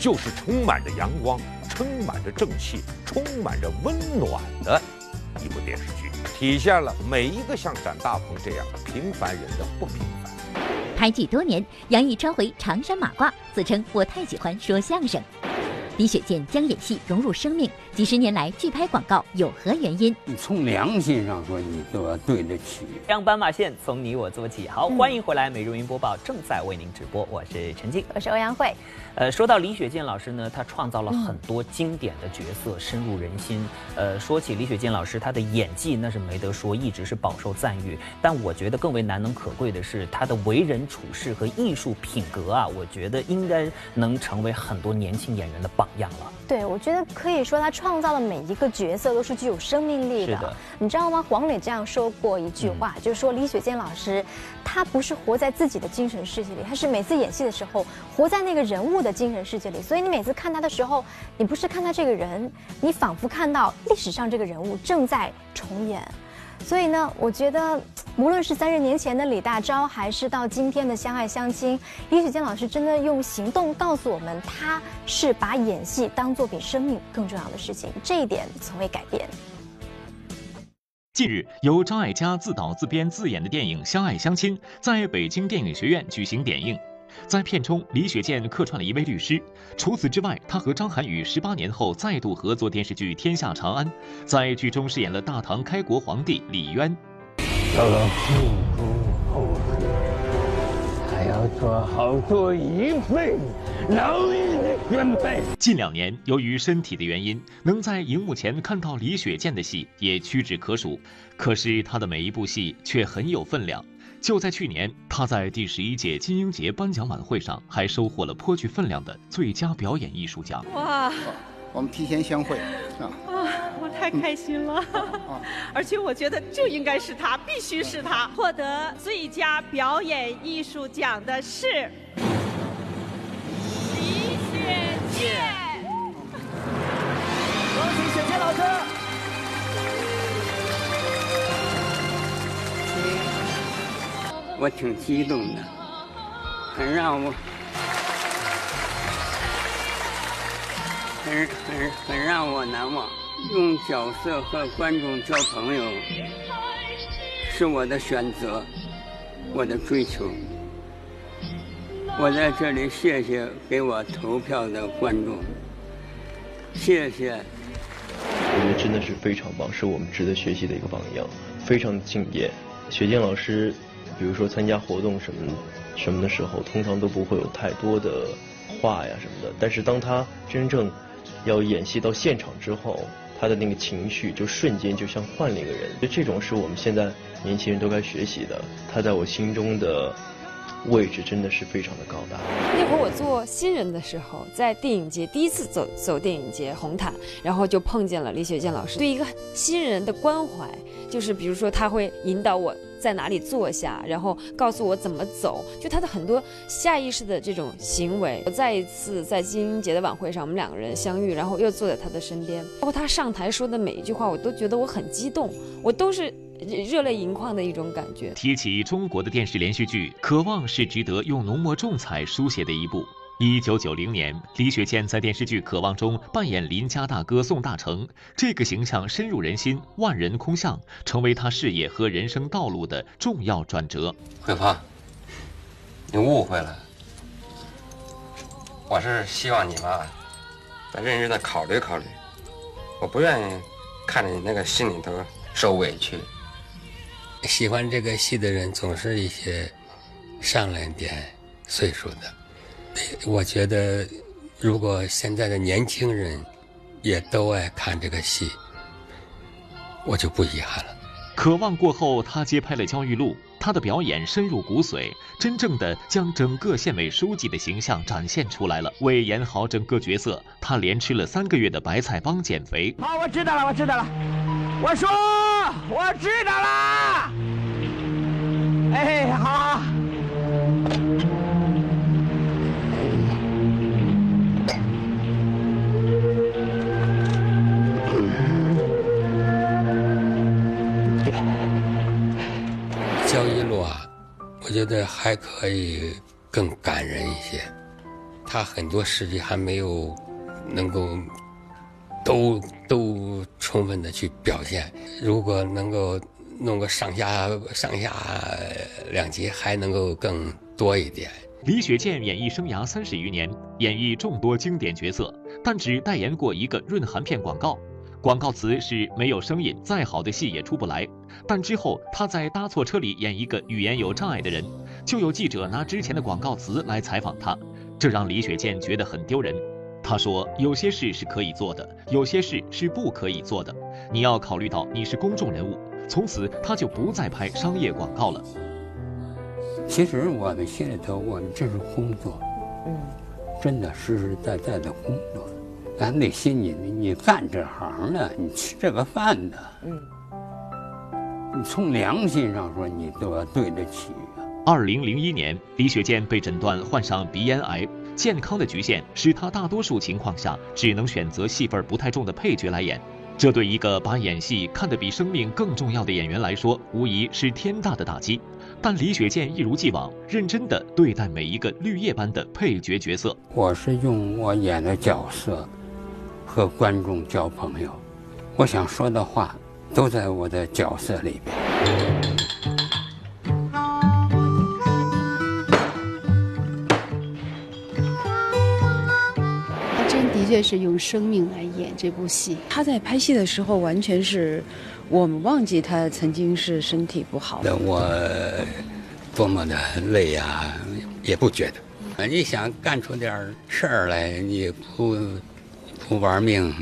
就是充满着阳光、充满着正气、充满着温暖的一部电视剧，体现了每一个像展大鹏这样平凡人的不平凡。拍剧多年，杨毅穿回长衫马褂，自称我太喜欢说相声。李雪健将演戏融入生命，几十年来拒拍广告有何原因？你从良心上说，你都要对得起。让斑马线从你我做起。好，欢迎回来，每日云播报正在为您直播，我是陈静，我是欧阳慧。呃，说到李雪健老师呢，他创造了很多经典的角色，深入人心。呃，说起李雪健老师，他的演技那是没得说，一直是饱受赞誉。但我觉得更为难能可贵的是他的为人处事和艺术品格啊，我觉得应该能成为很多年轻演员的榜样了。对，我觉得可以说他创造的每一个角色都是具有生命力的。的，你知道吗？黄磊这样说过一句话，就是说李雪健老师，他不是活在自己的精神世界里，他是每次演戏的时候活在那个人物的精神世界里。所以你每次看他的时候，你不是看他这个人，你仿佛看到历史上这个人物正在重演。所以呢，我觉得 (tsk) 无论是三十年前的李大钊，还是到今天的相爱相亲，李雪健老师真的用行动告诉我们，他是把演戏当做比生命更重要的事情，这一点从未改变。近日，由张艾嘉自导自编自演的电影《相爱相亲》在北京电影学院举行点映。在片中，李雪健客串了一位律师。除此之外，他和张涵予十八年后再度合作电视剧《天下长安》，在剧中饰演了大唐开国皇帝李渊。要了后宫后事，还要做好做一辈子牢狱的准备。近两年，由于身体的原因，能在荧幕前看到李雪健的戏也屈指可数。可是他的每一部戏却很有分量。就在去年，他在第十一届金鹰节颁奖晚会上还收获了颇具分量的最佳表演艺术奖。哇，我们提前相会啊！啊，我太开心了，(laughs) 而且我觉得就应该是他，必须是他获得最佳表演艺术奖的是李雪健。我挺激动的，很让我，很很很让我难忘。用角色和观众交朋友，是我的选择，我的追求。我在这里谢谢给我投票的观众，谢谢。我觉得真的是非常棒，是我们值得学习的一个榜样，非常敬业。雪健老师。比如说参加活动什么，什么的时候，通常都不会有太多的话呀什么的。但是当他真正要演戏到现场之后，他的那个情绪就瞬间就像换了一个人。就这种是我们现在年轻人都该学习的。他在我心中的位置真的是非常的高大。那会儿我做新人的时候，在电影节第一次走走电影节红毯，然后就碰见了李雪健老师。对一个新人的关怀，就是比如说他会引导我在哪里坐下，然后告诉我怎么走，就他的很多下意识的这种行为。我再一次在金鹰节的晚会上，我们两个人相遇，然后又坐在他的身边，包括他上台说的每一句话，我都觉得我很激动，我都是。热泪盈眶的一种感觉。提起中国的电视连续剧，《渴望》是值得用浓墨重彩书写的一部。一九九零年，李雪健在电视剧《渴望》中扮演邻家大哥宋大成，这个形象深入人心，万人空巷，成为他事业和人生道路的重要转折。慧芳，你误会了，我是希望你吧，再认真的考虑考虑。我不愿意看着你那个心里头受委屈。喜欢这个戏的人总是一些上了点岁数的。我觉得，如果现在的年轻人也都爱看这个戏，我就不遗憾了。渴望过后，他接拍了焦裕禄，他的表演深入骨髓，真正的将整个县委书记的形象展现出来了。为演好整个角色，他连吃了三个月的白菜帮减肥。好，我知道了，我知道了。我说，我知道了。哎，好。觉得还可以更感人一些。他很多事迹还没有能够都都充分的去表现。如果能够弄个上下上下两集，还能够更多一点。李雪健演艺生涯三十余年，演绎众多经典角色，但只代言过一个润寒片广告。广告词是没有声音，再好的戏也出不来。但之后他在搭错车里演一个语言有障碍的人，就有记者拿之前的广告词来采访他，这让李雪健觉得很丢人。他说：“有些事是可以做的，有些事是不可以做的。你要考虑到你是公众人物。”从此他就不再拍商业广告了。其实我们心里头，我们这是工作，嗯，真的实实在在的工作。咱得信，你你干这行的，你吃这个饭的，嗯，你从良心上说，你都要对得起。二零零一年，李雪健被诊断患上鼻咽癌，健康的局限使他大多数情况下只能选择戏份不太重的配角来演。这对一个把演戏看得比生命更重要的演员来说，无疑是天大的打击。但李雪健一如既往，认真地对待每一个绿叶般的配角角色。我是用我演的角色。和观众交朋友，我想说的话都在我的角色里边。他真的确是用生命来演这部戏。他在拍戏的时候，完全是我们忘记他曾经是身体不好。那我多么的累呀，也不觉得。你想干出点事儿来，你不。不玩命，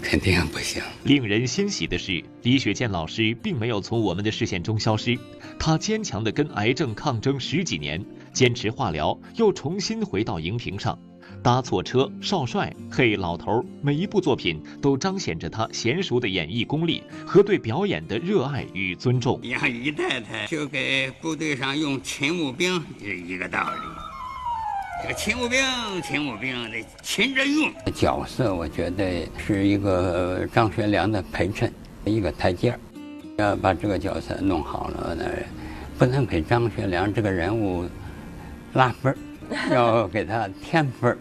肯定不行。令人欣喜的是，李雪健老师并没有从我们的视线中消失，他坚强的跟癌症抗争十几年，坚持化疗，又重新回到荧屏上。搭错车、少帅、嘿老头，每一部作品都彰显着他娴熟的演绎功力和对表演的热爱与尊重。养姨太太就给部队上用勤务兵是一个道理。这个勤务兵，勤务兵得勤着用。角色我觉得是一个张学良的陪衬，一个台阶儿。要把这个角色弄好了，呢不能给张学良这个人物拉分儿，(laughs) 要给他添分儿。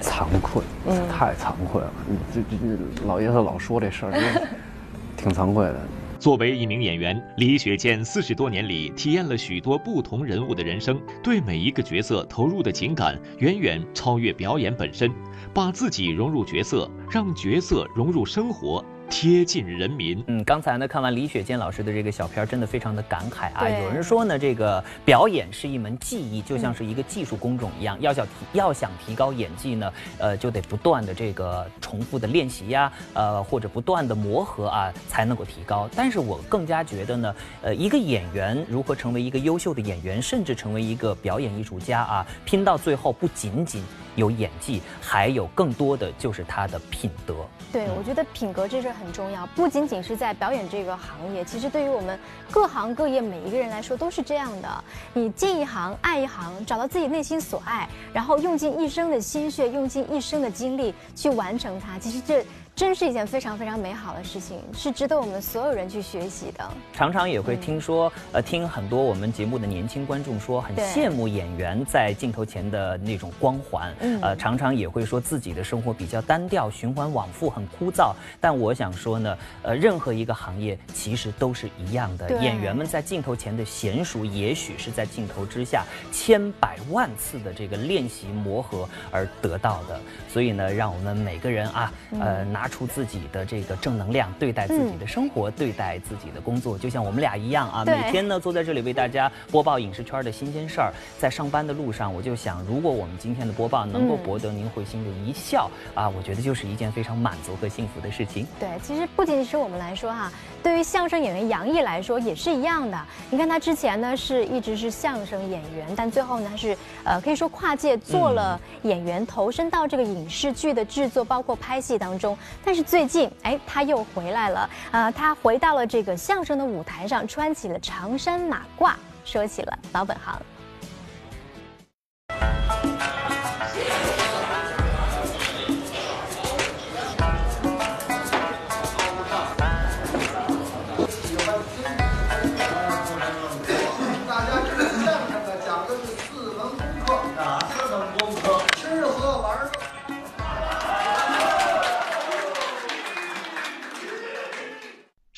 惭愧，太惭愧了。这这这，老爷子老说这事儿，(laughs) 挺惭愧的。作为一名演员，李雪健四十多年里体验了许多不同人物的人生，对每一个角色投入的情感远远超越表演本身。把自己融入角色，让角色融入生活，贴近人民。嗯，刚才呢看完李雪健老师的这个小片，真的非常的感慨啊。有人说呢，这个表演是一门技艺，就像是一个技术工种一样，要想提要想提高演技呢，呃，就得不断的这个重复的练习呀，呃，或者不断的磨合啊，才能够提高。但是我更加觉得呢，呃，一个演员如何成为一个优秀的演员，甚至成为一个表演艺术家啊，拼到最后不仅仅有演技，还有更多的就是他的品德。对，我觉得品格这事儿很重要，不仅仅是在表演这个行业，其实对于我们各行各业每一个人来说都是这样的。你进一行爱一行，找到自己内心所爱，然后用尽一生的心血，用尽一生的精力去完成它，其实这真是一件非常非常美好的事情，是值得我们所有人去学习的。常常也会听说，呃，听很多我们节目的年轻观众说，很羡慕演员在镜头前的那种光环。嗯呃，常常也会说自己的生活比较单调，循环往复，很枯燥。但我想说呢，呃，任何一个行业其实都是一样的。演员们在镜头前的娴熟，也许是在镜头之下千百万次的这个练习磨合而得到的。所以呢，让我们每个人啊，呃，拿出自己的这个正能量，对待自己的生活，对待自己的工作，就像我们俩一样啊，每天呢坐在这里为大家播报影视圈的新鲜事儿。在上班的路上，我就想，如果我们今天的播报能够嗯博得您会心的一笑啊，我觉得就是一件非常满足和幸福的事情。对，其实不仅仅是我们来说哈，对于相声演员杨毅来说也是一样的。你看他之前呢是一直是相声演员，但最后呢是呃可以说跨界做了演员，投身到这个影视剧的制作，包括拍戏当中。但是最近哎他又回来了，呃他回到了这个相声的舞台上，穿起了长衫马褂，说起了老本行。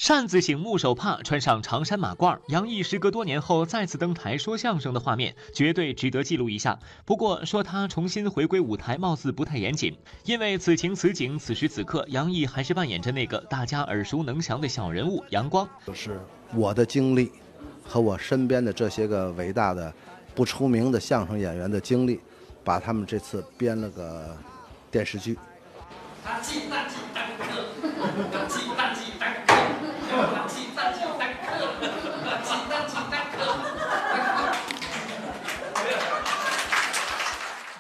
扇子醒目手帕，穿上长衫马褂，杨毅时隔多年后再次登台说相声的画面，绝对值得记录一下。不过说他重新回归舞台，貌似不太严谨，因为此情此景，此时此刻，杨毅还是扮演着那个大家耳熟能详的小人物阳光。就是我的经历和我身边的这些个伟大的、不出名的相声演员的经历，把他们这次编了个电视剧。(laughs) 他记大记单课，记大记单 (laughs)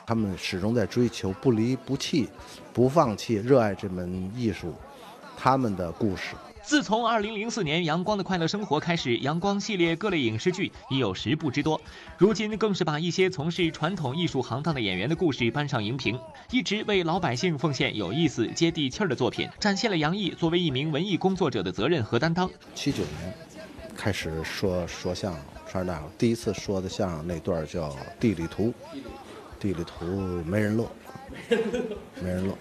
他们始终在追求不离不弃、不放弃、热爱这门艺术，他们的故事。自从2004年《阳光的快乐生活》开始，阳光系列各类影视剧已有十部之多，如今更是把一些从事传统艺术行当的演员的故事搬上荧屏，一直为老百姓奉献有意思、接地气儿的作品，展现了杨毅作为一名文艺工作者的责任和担当。七九年开始说说相声，大夫第一次说的相声那段叫《地理图》，地理图没人乐，没人乐。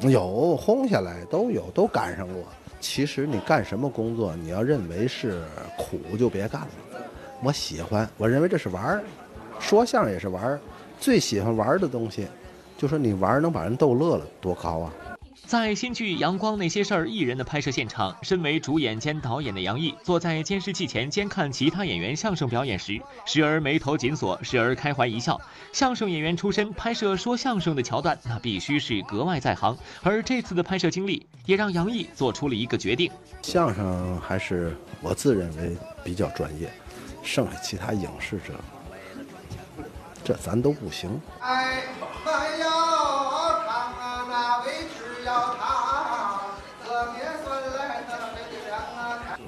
(laughs) 有轰下来都有，都赶上过。其实你干什么工作，你要认为是苦就别干了。我喜欢，我认为这是玩儿，说相声也是玩儿，最喜欢玩儿的东西，就说你玩儿能把人逗乐了，多高啊！在新剧《阳光那些事儿》艺人的拍摄现场，身为主演兼导演的杨毅坐在监视器前监看其他演员相声表演时，时而眉头紧锁，时而开怀一笑。相声演员出身，拍摄说相声的桥段，那必须是格外在行。而这次的拍摄经历，也让杨毅做出了一个决定：相声还是我自认为比较专业，剩下其他影视这，这咱都不行。哎，还要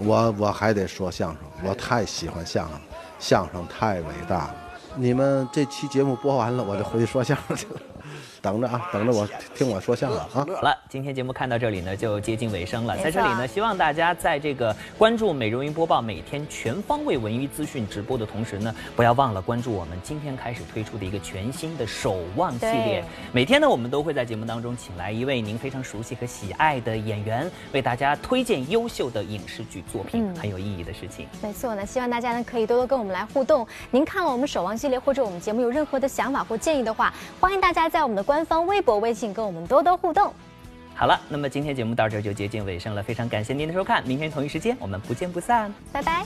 我我还得说相声，我太喜欢相声，相声太伟大了。你们这期节目播完了，我就回去说相声去了。等着啊，等着我听我说相声啊。好了，今天节目看到这里呢，就接近尾声了。在这里呢，希望大家在这个关注美容云播报每天全方位文娱资讯直播的同时呢，不要忘了关注我们今天开始推出的一个全新的守望系列。每天呢，我们都会在节目当中请来一位您非常熟悉和喜爱的演员，为大家推荐优秀的影视剧作品，嗯很有意义的事情。没错呢，希望大家呢可以多多跟我们来互动。您看了我们守望系列或者我们节目有任何的想法或建议的话，欢迎大家在我们的官方微博、微信跟我们多多互动。好了，那么今天节目到这儿就接近尾声了，非常感谢您的收看，明天同一时间我们不见不散。拜拜。